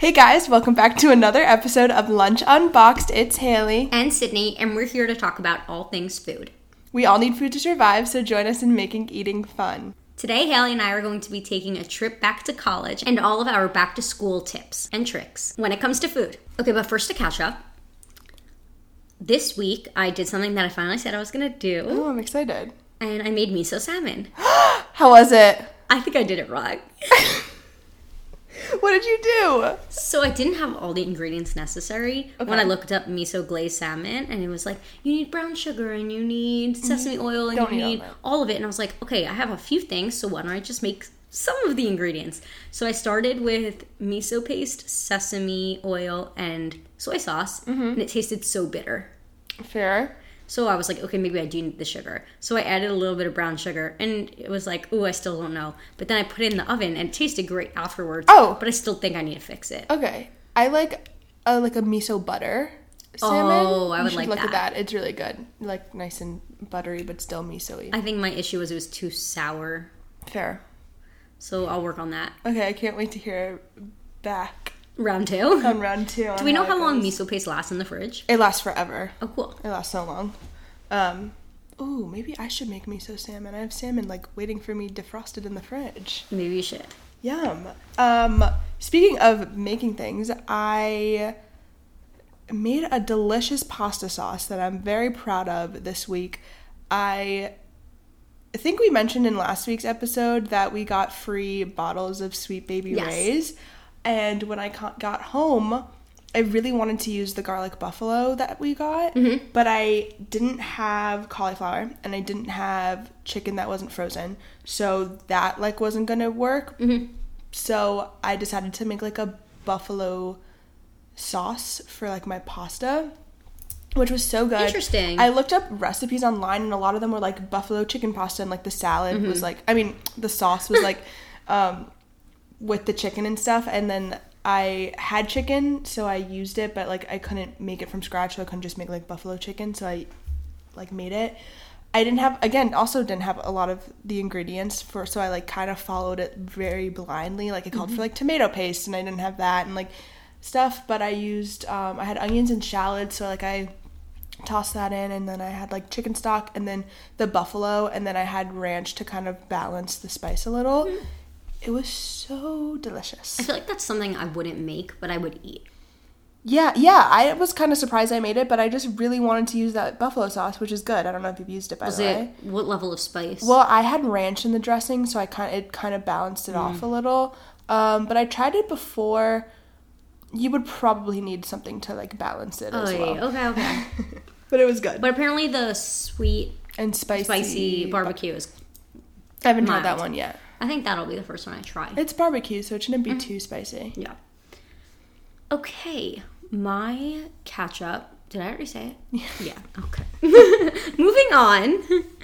Hey guys, welcome back to another episode of Lunch Unboxed. It's Haley. and Sydney, and we're here to talk about all things food. We all need food to survive, so join us in making eating fun. Today, Haley and I are going to be taking a trip back to college and all of our back to school tips and tricks when it comes to food. Okay, but first to catch up. This week, I did something that I finally said I was gonna do, Oh, I'm excited. and I made miso salmon. How was it? I think I did it wrong. What did you do? So I didn't have all the ingredients necessary when I looked up miso glazed salmon, and it was like you need brown sugar and you need mm-hmm. sesame oil and Don't you need all need all of it. And I was like, okay, I have a few things, so why don't I just make some of the ingredients? So I started with miso paste, sesame oil, and soy sauce, mm-hmm. and it tasted so bitter. Fair. So I was like, okay, maybe I do need the sugar. So I added a little bit of brown sugar, and it was like, ooh, I still don't know. But then I put it in the oven, and it tasted great afterwards. Oh. but I still think I need to fix it. Okay. I like a, like a miso butter salmon. Oh, I would like look at that. that. It's really good. Like nice and buttery, but still miso-y. I think my issue was it was too sour. Fair. So I'll work on that. Okay, I can't wait to hear back Round two. on round two. Do we know how long miso paste lasts in the fridge? It lasts forever. Oh, cool. It lasts so long. Um, ooh, maybe I should make miso salmon. I have salmon like waiting for me defrosted in the fridge. Maybe you should. Yum. Um, speaking of making things, I made a delicious pasta sauce that I'm very proud of this week. I think we mentioned in last week's episode that we got free bottles of Sweet Baby Yes. Ray's. And when I got home, I really wanted to use the garlic buffalo that we got, but I didn't have cauliflower and I didn't have chicken that wasn't frozen. So that like wasn't going to work. So I decided to make like a buffalo sauce for like my pasta, which was so good. Interesting. I looked up recipes online and a lot of them were like buffalo chicken pasta and like the salad Mm-hmm. was like I mean the sauce was like um with the chicken and stuff and then I had chicken so I used it but like I couldn't make it from scratch so I couldn't just make like buffalo chicken so I like made it. I didn't have again also didn't have a lot of the ingredients for so I like kind of followed it very blindly like it called for like tomato paste and I didn't have that and like stuff but I used um I had onions and shallots so like I tossed that in and then I had like chicken stock and then the buffalo and then I had ranch to kind of balance the spice a little. It was so delicious. I feel like that's something I wouldn't make, but I would eat. Yeah, yeah, I was kind of surprised I made it, but I just really wanted to use that buffalo sauce, which is good. I don't know if you've used it by Was the it way. what level of spice? Well, I had ranch in the dressing, so I kind it kind of balanced it off a little. Um, but I tried it before. You would probably need something to like balance it oh, as yeah, okay, okay. But it was good but apparently the sweet, and spicy. spicy barbecue is. I haven't tried that one yet. I think that'll be the first one I try. It's barbecue, so it shouldn't be mm-hmm. too spicy. Yeah. Okay, my catch up. Did I already say it? Yeah. Okay. Moving on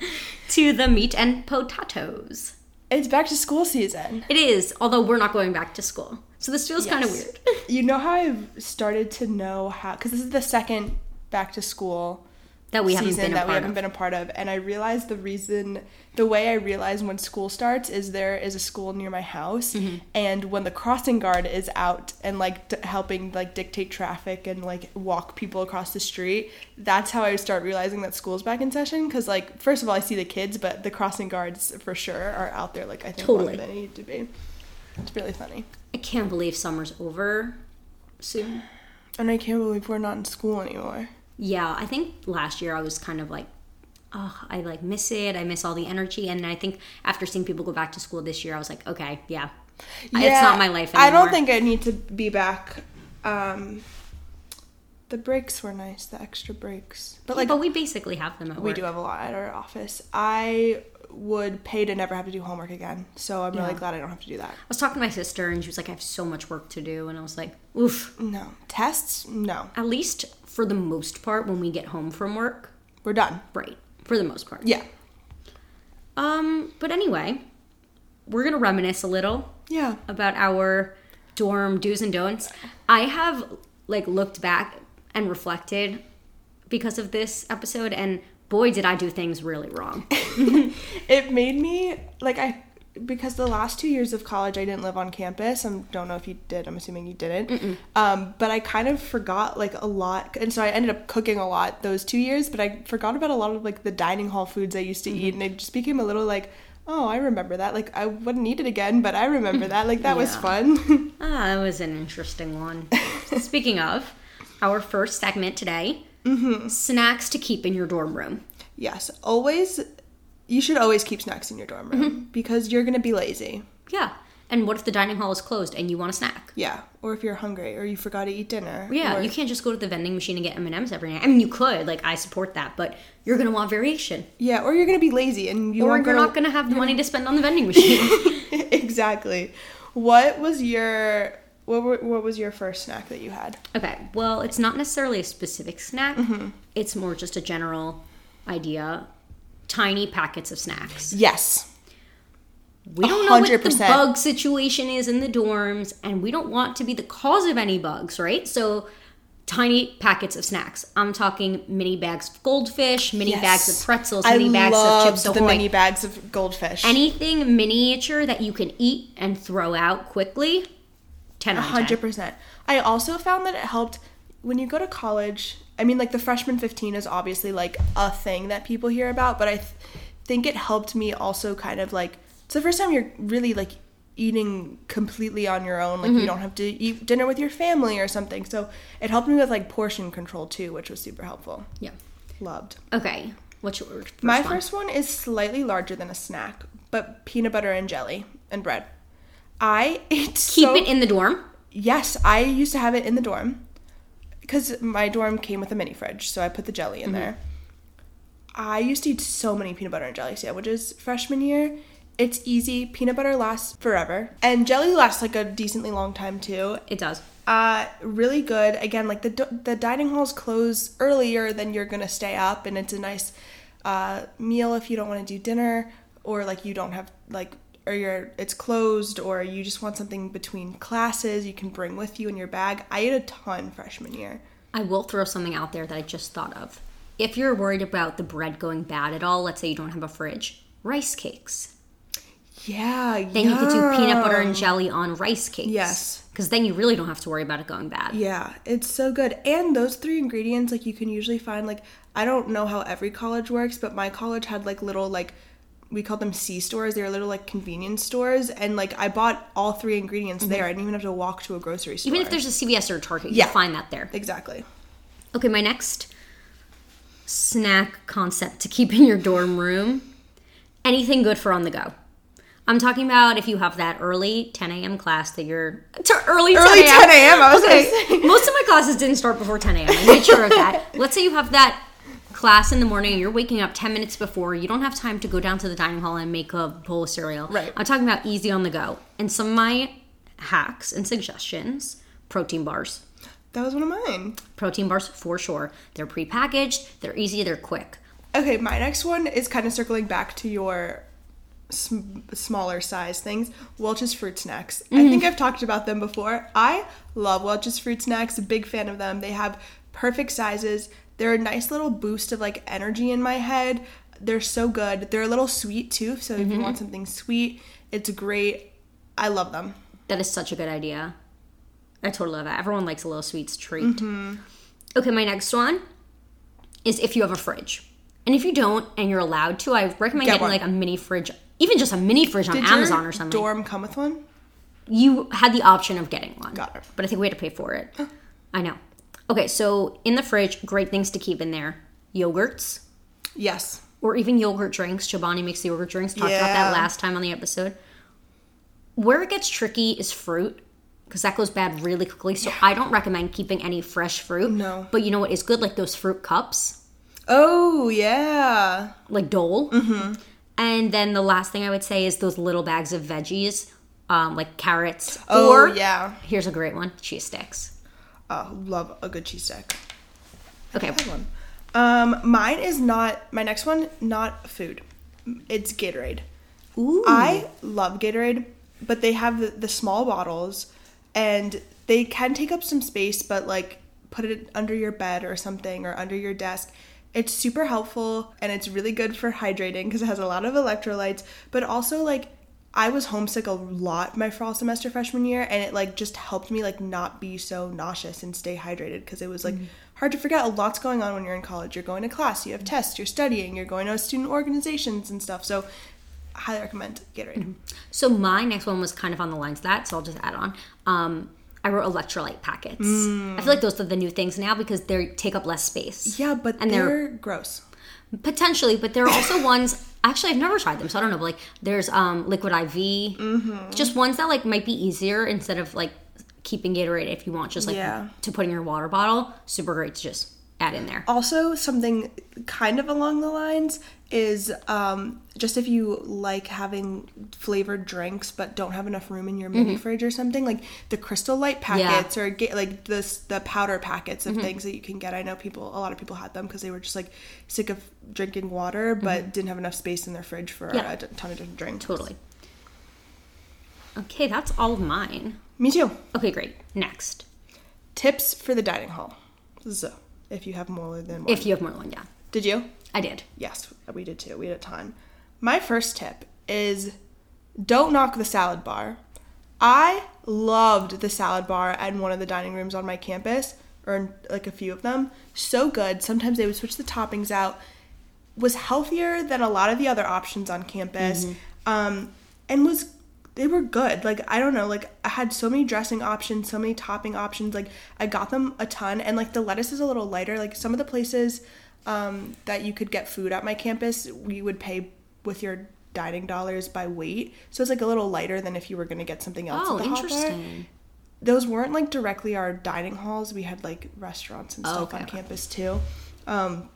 to the meat and potatoes. It's back to school season. It is, although we're not going back to school. So this feels kind of weird. You know how I've started to know how because this is the second back to school that we haven't been a that we part haven't of. been a part of, and I realized the reason, the way I realize when school starts is there is a school near my house, Mm-hmm. and when the crossing guard is out and like d- helping like dictate traffic and like walk people across the street, that's how I start realizing that school's back in session. Because like first of all, I see the kids, but the crossing guards for sure are out there. Like I think Totally. longer than they need to be. It's really funny. I can't believe summer's over soon. And I can't believe we're not in school anymore. Yeah, I think last year I was kind of like, oh, I like miss it. I miss all the energy. And I think after seeing people go back to school this year, I was like, okay, yeah, it's not my life anymore. I don't think I need to be back. Um, the breaks were nice, the extra breaks. But like but we basically have them at we work. do have a lot at our office. I would pay to never have to do homework again. So I'm really Yeah. glad I don't have to do that. I was talking to my sister, and she was like, I have so much work to do. And I was like, oof. No. Tests? No. At least for the most part, when we get home from work, We're done. right? For the most part. Yeah. Um, but anyway, we're gonna reminisce a little Yeah. about our dorm do's and don'ts. I have like looked back and reflected because of this episode, and boy, did I do things really wrong. It made me like I because the last two years of college I didn't live on campus. I don't know if you did. I'm assuming you didn't. Um, but I kind of forgot like a lot, and so I ended up cooking a lot those two years. But I forgot about a lot of like the dining hall foods I used to eat, and it just became a little like, oh, I remember that. Like I wouldn't eat it again, but I remember that. Like that was fun. Ah, that was an interesting one. Speaking of, our first segment today snacks to keep in your dorm room. yes, always. You should always keep snacks in your dorm room mm-hmm. because you're gonna be lazy. Yeah. And what if the dining hall is closed and you want a snack? Yeah, or if you're hungry or you forgot to eat dinner. Yeah, or- you can't just go to the vending machine and get M&Ms every night. I mean, you could, like I support that, but you're going to want variation. Yeah, or you're gonna be lazy and you Or you're not going to have the money to spend on the vending machine. exactly. What was your what were, what was your first snack that you had? okay, well, it's not necessarily a specific snack. Mm-hmm. It's more just a general idea. Tiny packets of snacks. Yes. We don't know what the bug situation is in the dorms, and we don't want to be the cause of any bugs, right? So, tiny packets of snacks. I'm talking mini bags of goldfish, mini bags of pretzels, mini I bags of chips the ahoy. mini bags of goldfish. Anything miniature that you can eat and throw out quickly. 10 out 10. hundred percent. I also found that it helped when you go to college. I mean, like the freshman fifteen is obviously like a thing that people hear about, but I th- think it helped me also kind of like it's the first time you're really like eating completely on your own. Like Mm-hmm. you don't have to eat dinner with your family or something. So it helped me with like portion control too, which was super helpful. Yeah. Loved. Okay. What's your first My one? first one is slightly larger than a snack, but peanut butter and jelly and bread. I ate Keep so- it in the dorm. Yes, I used to have it in the dorm because my dorm came with a mini fridge, so I put the jelly in there. I used to eat so many peanut butter and jelly sandwiches freshman year. It's easy. Peanut butter lasts forever, and jelly lasts like a decently long time too. It does. Uh, really good. Again, like the the dining halls close earlier than you're gonna stay up, and it's a nice uh, meal if you don't want to do dinner or like you don't have like or you're it's closed or you just want something between classes you can bring with you in your bag. I ate a ton freshman year. I will throw something out there that I just thought of. If you're worried about the bread going bad at all, let's say you don't have a fridge, rice cakes. Yeah, Then you could do peanut butter and jelly on rice cakes. Yes. Because then you really don't have to worry about it going bad. Yeah, it's so good. And those three ingredients, like you can usually find like I don't know how every college works, but my college had like little like we called them C stores. They were little like convenience stores, and like I bought all three ingredients mm-hmm. there. I didn't even have to walk to a grocery store. Even if there's a CVS or a Target, Yeah. you'll find that there. exactly. Okay, my next snack concept to keep in your dorm room anything good for on the go. I'm talking about if you have that early 10 a.m. class that you're to early 10 Early a.m. 10 a.m., I was gonna. Most of my classes didn't start before 10 a.m. I made sure of that. Let's say you have that class in the morning you're waking up 10 minutes before. You don't have time to go down to the dining hall and make a bowl of cereal. Right. I'm talking about easy on the go. And some of my hacks and suggestions protein bars. That was one of mine. Protein bars for sure. They're prepackaged, they're easy, they're quick. Okay, my next one is kind of circling back to your sm- smaller size things. Welch's fruit snacks. I think mm-hmm. I've talked about them before. I love Welch's fruit snacks. A big fan of them. They have perfect sizes. They're a nice little boost of like energy in my head. They're so good. They're a little sweet too. So if you mm-hmm. want something sweet, it's great. I love them. That is such a good idea. I totally love that. Everyone likes a little sweets treat. Mm-hmm. Okay, my next one is if you have a fridge. And if you don't and you're allowed to, I recommend Get getting one. like a mini fridge, even just a mini fridge on Did Amazon or something. Dorm come with one. you had the option of getting one. Got it. But I think we had to pay for it. I know. Okay, so in the fridge, great things to keep in there. Yogurts Yes. or even yogurt drinks. Chobani makes the yogurt drinks. Talked about that last time on the episode. Where it gets tricky is fruit because that goes bad really quickly. So I don't recommend keeping any fresh fruit. No. But you know what is good? Like those fruit cups, Oh yeah. like Dole. Mm-hmm. And then the last thing I would say is those little bags of veggies, um, like carrots. Oh or yeah. here's a great one: cheese sticks. Oh, love a good cheese stick. Okay. One. Um, mine is not my next one. Not food. It's Gatorade. Ooh. I love Gatorade, but they have the, the small bottles, and they can take up some space. But like, put it under your bed or something, or under your desk. It's super helpful, and it's really good for hydrating because it has a lot of electrolytes. But also, like, I was homesick a lot my fall semester freshman year, and it like just helped me like not be so nauseous and stay hydrated because it was like mm. hard to forget. A lot's going on when you're in college. You're going to class, you have mm. tests, you're studying, you're going to student organizations and stuff. So, I highly recommend Gatorade. Mm-hmm. So my next one was kind of on the lines of that, so I'll just add on. Um, I wrote electrolyte packets. I feel mm. like those are the new things now because they take up less space. Yeah, but And they're- they're gross. Potentially, but there are also ones. Actually, I've never tried them, so I don't know. But like, there's um, liquid IV, Mm-hmm. just ones that like might be easier instead of like keeping Gatorade if you want, just like Yeah. to put in your water bottle. Super great to just add in there. Also, something kind of along the lines is um, just if you like having flavored drinks but don't have enough room in your mini mm-hmm. fridge or something, like the Crystal Light packets or get like the the powder packets of mm-hmm. things that you can get. I know people, a lot of people had them because they were just like sick of drinking water mm-hmm. but didn't have enough space in their fridge for Yeah. a ton of different drinks. Totally. Okay, that's all of mine. Me too. Okay, great. Next, Tips for the dining hall. So, if you have more than one. if you have more than one, yeah, Did you? I did. Yes, we did too. We had a ton. My first tip is don't knock the salad bar. I loved the salad bar at one of the dining rooms on my campus, or like a few of them. So good. Sometimes they would switch the toppings out. Was healthier than a lot of the other options on campus, um, and was they were good. Like I don't know, like I had so many dressing options, so many topping options. Like I got them a ton, and like the lettuce is a little lighter. Like some of the places um, that you could get food at my campus, we would pay with your dining dollars by weight, so it's like a little lighter than if you were gonna get something else. Oh, at the hot bar. interesting. Those weren't like directly our dining halls. We had like restaurants and Oh, stuff okay, on campus too. Um,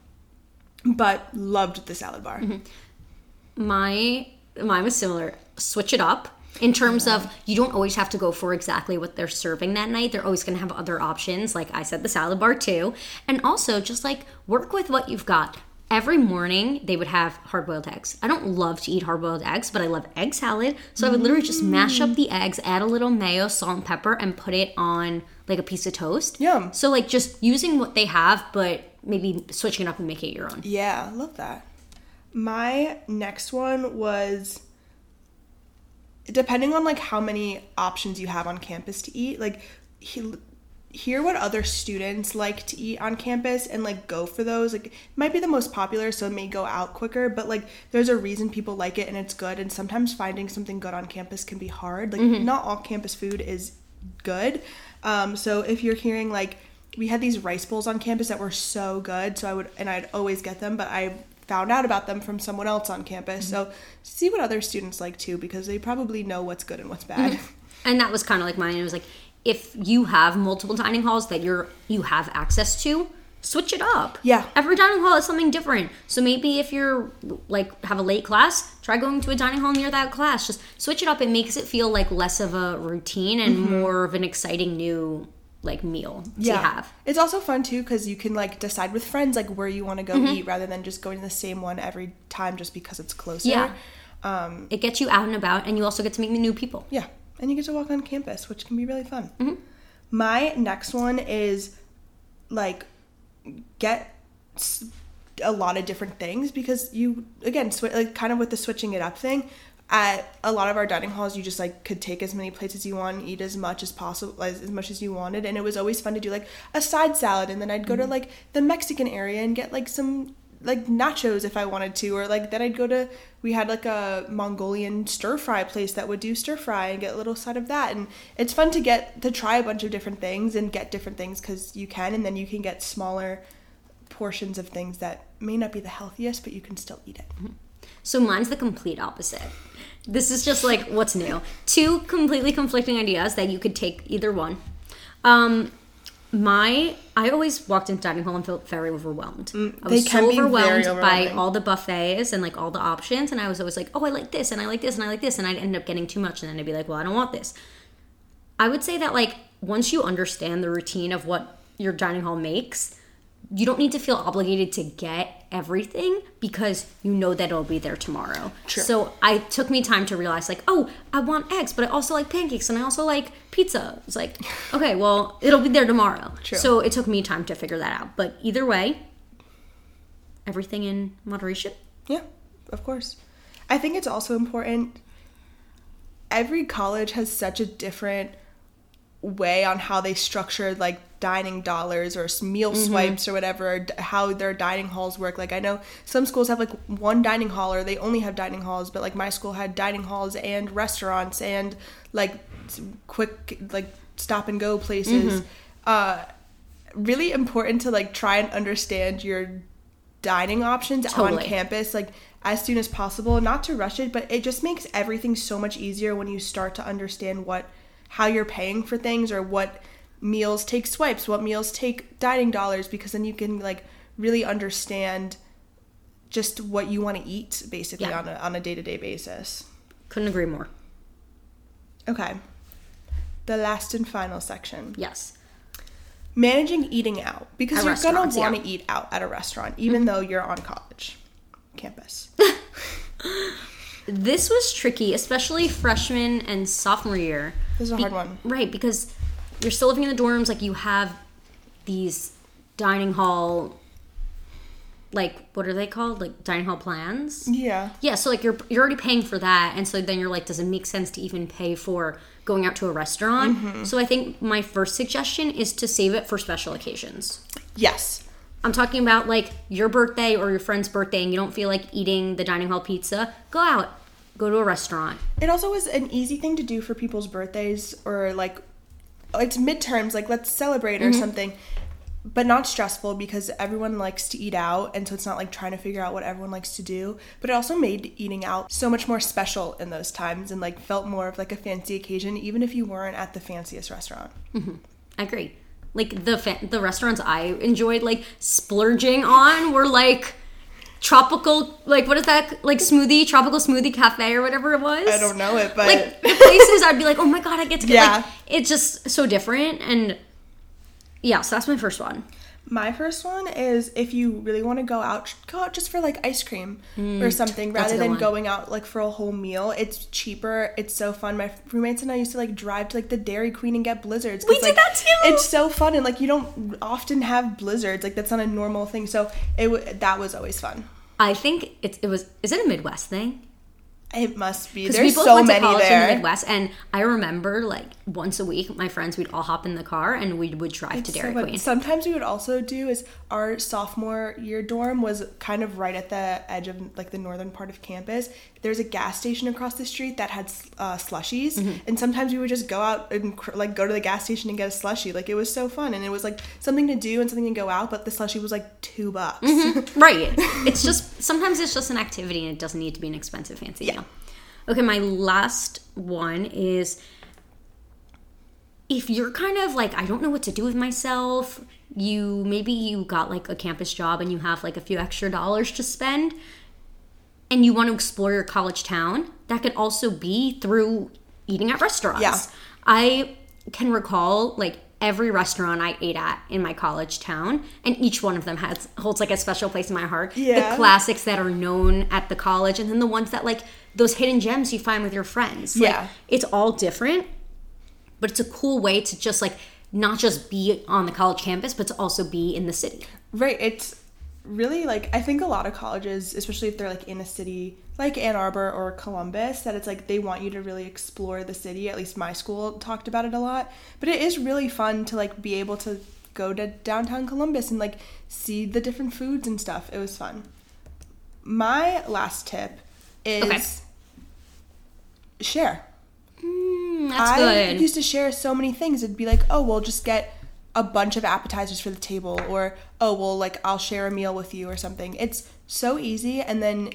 but loved the salad bar. Mm-hmm. My mine was similar. Switch it up in terms of you don't always have to go for exactly what they're serving that night. They're always going to have other options. Like I said, the salad bar too, and also just like work with what you've got. Every morning they would have hard boiled eggs. I don't love to eat hard boiled eggs, but I love egg salad. So I would literally just mash up the eggs, add a little mayo, salt, and pepper, and put it on like a piece of toast. Yum. So like just using what they have, but maybe switching it up and make it your own. Yeah, I love that. My next one was depending on like how many options you have on campus to eat, like he, hear what other students like to eat on campus and like go for those. Like it might be the most popular, so it may go out quicker, but like there's a reason people like it and it's good. And sometimes finding something good on campus can be hard. Like not all campus food is good. Um, so if you're hearing like we had these rice bowls on campus that were so good, so I would and I'd always get them, but I found out about them from someone else on campus. So see what other students like too, because they probably know what's good and what's bad. Mm-hmm. and that was kind of like mine. It was like if you have multiple dining halls that you're you have access to, switch it up. Yeah. Every dining hall is something different. So maybe if you're like have a late class, try going to a dining hall near that class. Just switch it up. It makes it feel like less of a routine and mm-hmm. more of an exciting new like meal to have. It's also fun too because you can like decide with friends like where you want to go Mm-hmm. eat rather than just going to the same one every time just because it's closer. Yeah. It gets you out and about, and you also get to meet new people. Yeah, and you get to walk on campus, which can be really fun. Mm-hmm. My next one is like get a lot of different things because you again sw- like kind of with the switching it up thing. At a lot of our dining halls, you just like could take as many plates as you want, and eat as much as possible, as, as much as you wanted, and it was always fun to do like a side salad, and then I'd go to mm-hmm. like the Mexican area and get like some like nachos if I wanted to, or like then I'd go to we had like a Mongolian stir fry place that would do stir fry and get a little side of that, and it's fun to get to try a bunch of different things and get different things because you can, and then you can get smaller portions of things that may not be the healthiest, but you can still eat it. Mm-hmm. So mine's the complete opposite. This is just like what's new. Two completely conflicting ideas that you could take either one. Um, my I always walked into dining hall and felt very overwhelmed. I Mm, they was so overwhelmed by all the buffets and like all the options, and I was always like, oh, I like this, and I like this, and I like this, and I'd end up getting too much, and then I'd be like, well, I don't want this. I would say that like once you understand the routine of what your dining hall makes, you don't need to feel obligated to get everything because you know that it'll be there tomorrow. True. So I took me time to realize like, oh, I want eggs, but I also like pancakes and I also like pizza. It's like, okay, well, it'll be there tomorrow. True. So it took me time to figure that out. But either way, everything in moderation. Yeah, of course. I think it's also important every college has such a different way on how they structure like dining dollars or meal swipes or whatever or d- how their dining halls work. Like i know some schools have like one dining hall or they only have dining halls but like my school had dining halls and restaurants and like quick like stop and go places. Uh really important to like try and understand your dining options on campus like as soon as possible not to rush it but it just makes everything so much easier when you start to understand what how you're paying for things or what meals take swipes what meals take dining dollars because then you can like really understand just what you want to eat basically Yeah. on a, on a day-to-day basis Couldn't agree more. okay the last and final section Yes. managing eating out because At you're gonna want yeah. to eat out at a restaurant even mm-hmm. though you're on college campus This was tricky, especially freshman and sophomore year. This is a hard one Right, because you're still living in the dorms, like you have these dining hall like what are they called? Like dining hall plans? yeah Yeah, so like you're you're already paying for that, and so then you're like, does it make sense to even pay for going out to a restaurant? Mm-hmm. So I think my first suggestion is to save it for special occasions. yes I'm talking about like your birthday or your friend's birthday, and you don't feel like eating the dining hall pizza. Go out, go to a restaurant. It also was an easy thing to do for people's birthdays or like it's midterms, like let's celebrate or mm-hmm. something. But not stressful because everyone likes to eat out and so it's not like trying to figure out what everyone likes to do. But it also made eating out so much more special in those times and like felt more of like a fancy occasion even if you weren't at the fanciest restaurant. Mm-hmm. I agree. Like the fa- the restaurants I enjoyed like splurging on were like tropical like what is that like smoothie tropical smoothie cafe or whatever it was. I don't know it, but Like the places I'd be like, oh my god, I get to get Yeah. like it's just so different and yeah. So that's my first one. My first one is if you really want to go out, go out just for like ice cream or something Mm, that's a rather than one. going out like for a whole meal. It's cheaper. It's so fun. My roommates and I used to like drive to like the Dairy Queen and get blizzards. We did like, that too! It's so fun and like you don't often have blizzards. Like that's not a normal thing. So it w- that was always fun. I think it's it was is it a Midwest thing? It must be. There's we both so went to many college in there. the Midwest, and I remember like once a week, my friends we'd all hop in the car and we would drive to So Dairy fun. Queen. Sometimes we would also do is our sophomore year dorm was kind of right at the edge of like the northern part of campus. There's a gas station across the street that had uh, slushies, Mm-hmm. and sometimes we would just go out and like go to the gas station and get a slushie. Like it was so fun, and it was like something to do and something to go out. But the slushie was like two bucks. Right. It's just sometimes it's just an activity and it doesn't need to be an expensive fancy Yeah. meal. Okay, my last one is if you're kind of like I don't know what to do with myself, you maybe you got like a campus job and you have like a few extra dollars to spend and you want to explore your college town, that could also be through eating at restaurants. Yeah. I can recall like every restaurant I ate at in my college town, and each one of them has holds like a special place in my heart. Yeah. The classics that are known at the college, and then the ones that like those hidden gems you find with your friends. Like, Yeah. it's all different, but it's a cool way to just like not just be on the college campus, but to also be in the city. Right. It's really like I think a lot of colleges, especially if they're like in a city like Ann Arbor or Columbus, that it's like they want you to really explore the city. At least my school talked about it a lot. But it is really fun to like be able to go to downtown Columbus and like see the different foods and stuff. It was fun. My last tip is Okay. share. Mm, that's I good. used to share so many things. It'd be like, oh, we'll just get a bunch of appetizers for the table, or oh, well, like I'll share a meal with you or something. It's so easy, and then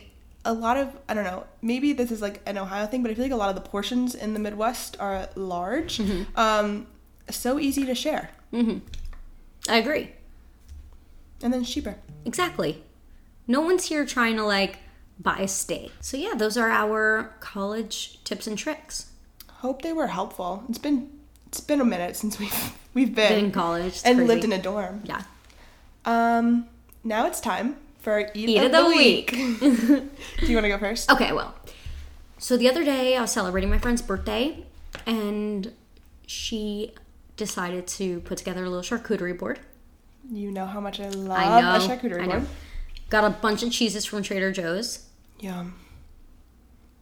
a lot of I don't know. Maybe this is like an Ohio thing, but I feel like a lot of the portions in the Midwest are large. Mm-hmm. Um, so easy to share, I agree. and then cheaper. Exactly. No one's here trying to like buy a steak. So yeah, those are our college tips and tricks. Hope they were helpful. It's been it's been a minute since we've we've been, Been in college. And crazy. lived in a dorm. Yeah. Um, now it's time for eat, Eat of, of the, the week. Do you want to go first? Okay, well. So the other day I was celebrating my friend's birthday and she decided to put together a little charcuterie board. You know how much I love I know. a charcuterie I know. board. Got a bunch of cheeses from Trader Joe's. Yum.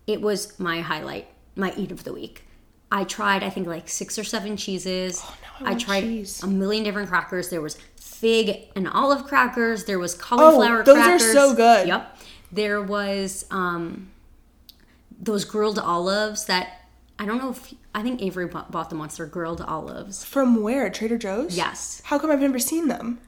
It was my highlight my eat of the week. I tried, I think, like six or seven cheeses. Oh, now I I, tried cheese. a million different crackers. There was fig and olive crackers. There was cauliflower crackers. Oh, those are so good. Yep. There was um, those grilled olives that I don't know if I think Avery bought, them once. They're grilled olives. From where? Trader Joe's? Yes. How come I've never seen them?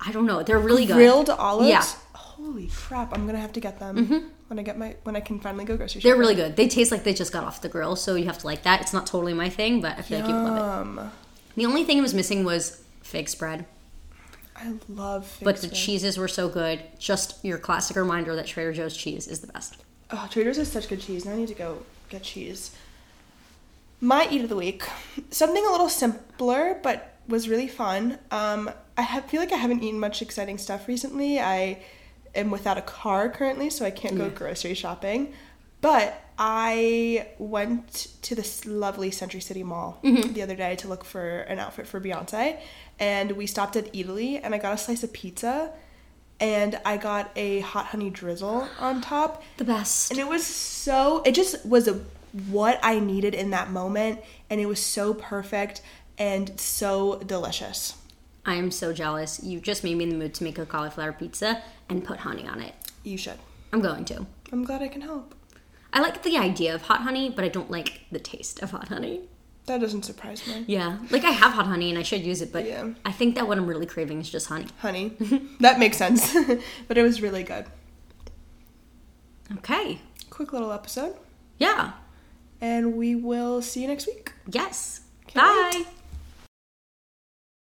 I don't know. They're really good. Grilled olives? Yeah. Mm-hmm. Holy crap! I'm gonna have to get them when I get my when I can finally go grocery shopping. They're really good. They taste like they just got off the grill, so you have to like that. It's not totally my thing, but I feel like you would love it. Um, The only thing it was missing was fig spread, I love. Fig but the cheeses were so good. Just your classic reminder that Trader Joe's cheese is the best. Oh, Trader's has such good cheese. Now I need to go get cheese. My eat of the week, something a little simpler, but was really fun. Um, I have, feel like I haven't eaten much exciting stuff recently. I am without a car currently, so I can't go mm. grocery shopping. But I went to this lovely Century City Mall mm-hmm. the other day to look for an outfit for Beyonce, and we stopped at Eataly, and I got a slice of pizza, and I got a hot honey drizzle on top. The best. And it was so, it just was a, what I needed in that moment. And it was so perfect and so delicious. I am so jealous. You just made me in the mood to make a cauliflower pizza and put honey on it. You should. I'm going to. I'm glad I can help. I like the idea of hot honey, but I don't like the taste of hot honey. That doesn't surprise me. Yeah, like I have hot honey and I should use it, but Yeah. I think that what I'm really craving is just honey. Honey. that makes sense. but it was really good. Okay. Quick little episode. Yeah. And we will see you next week. Yes. Bye. wait.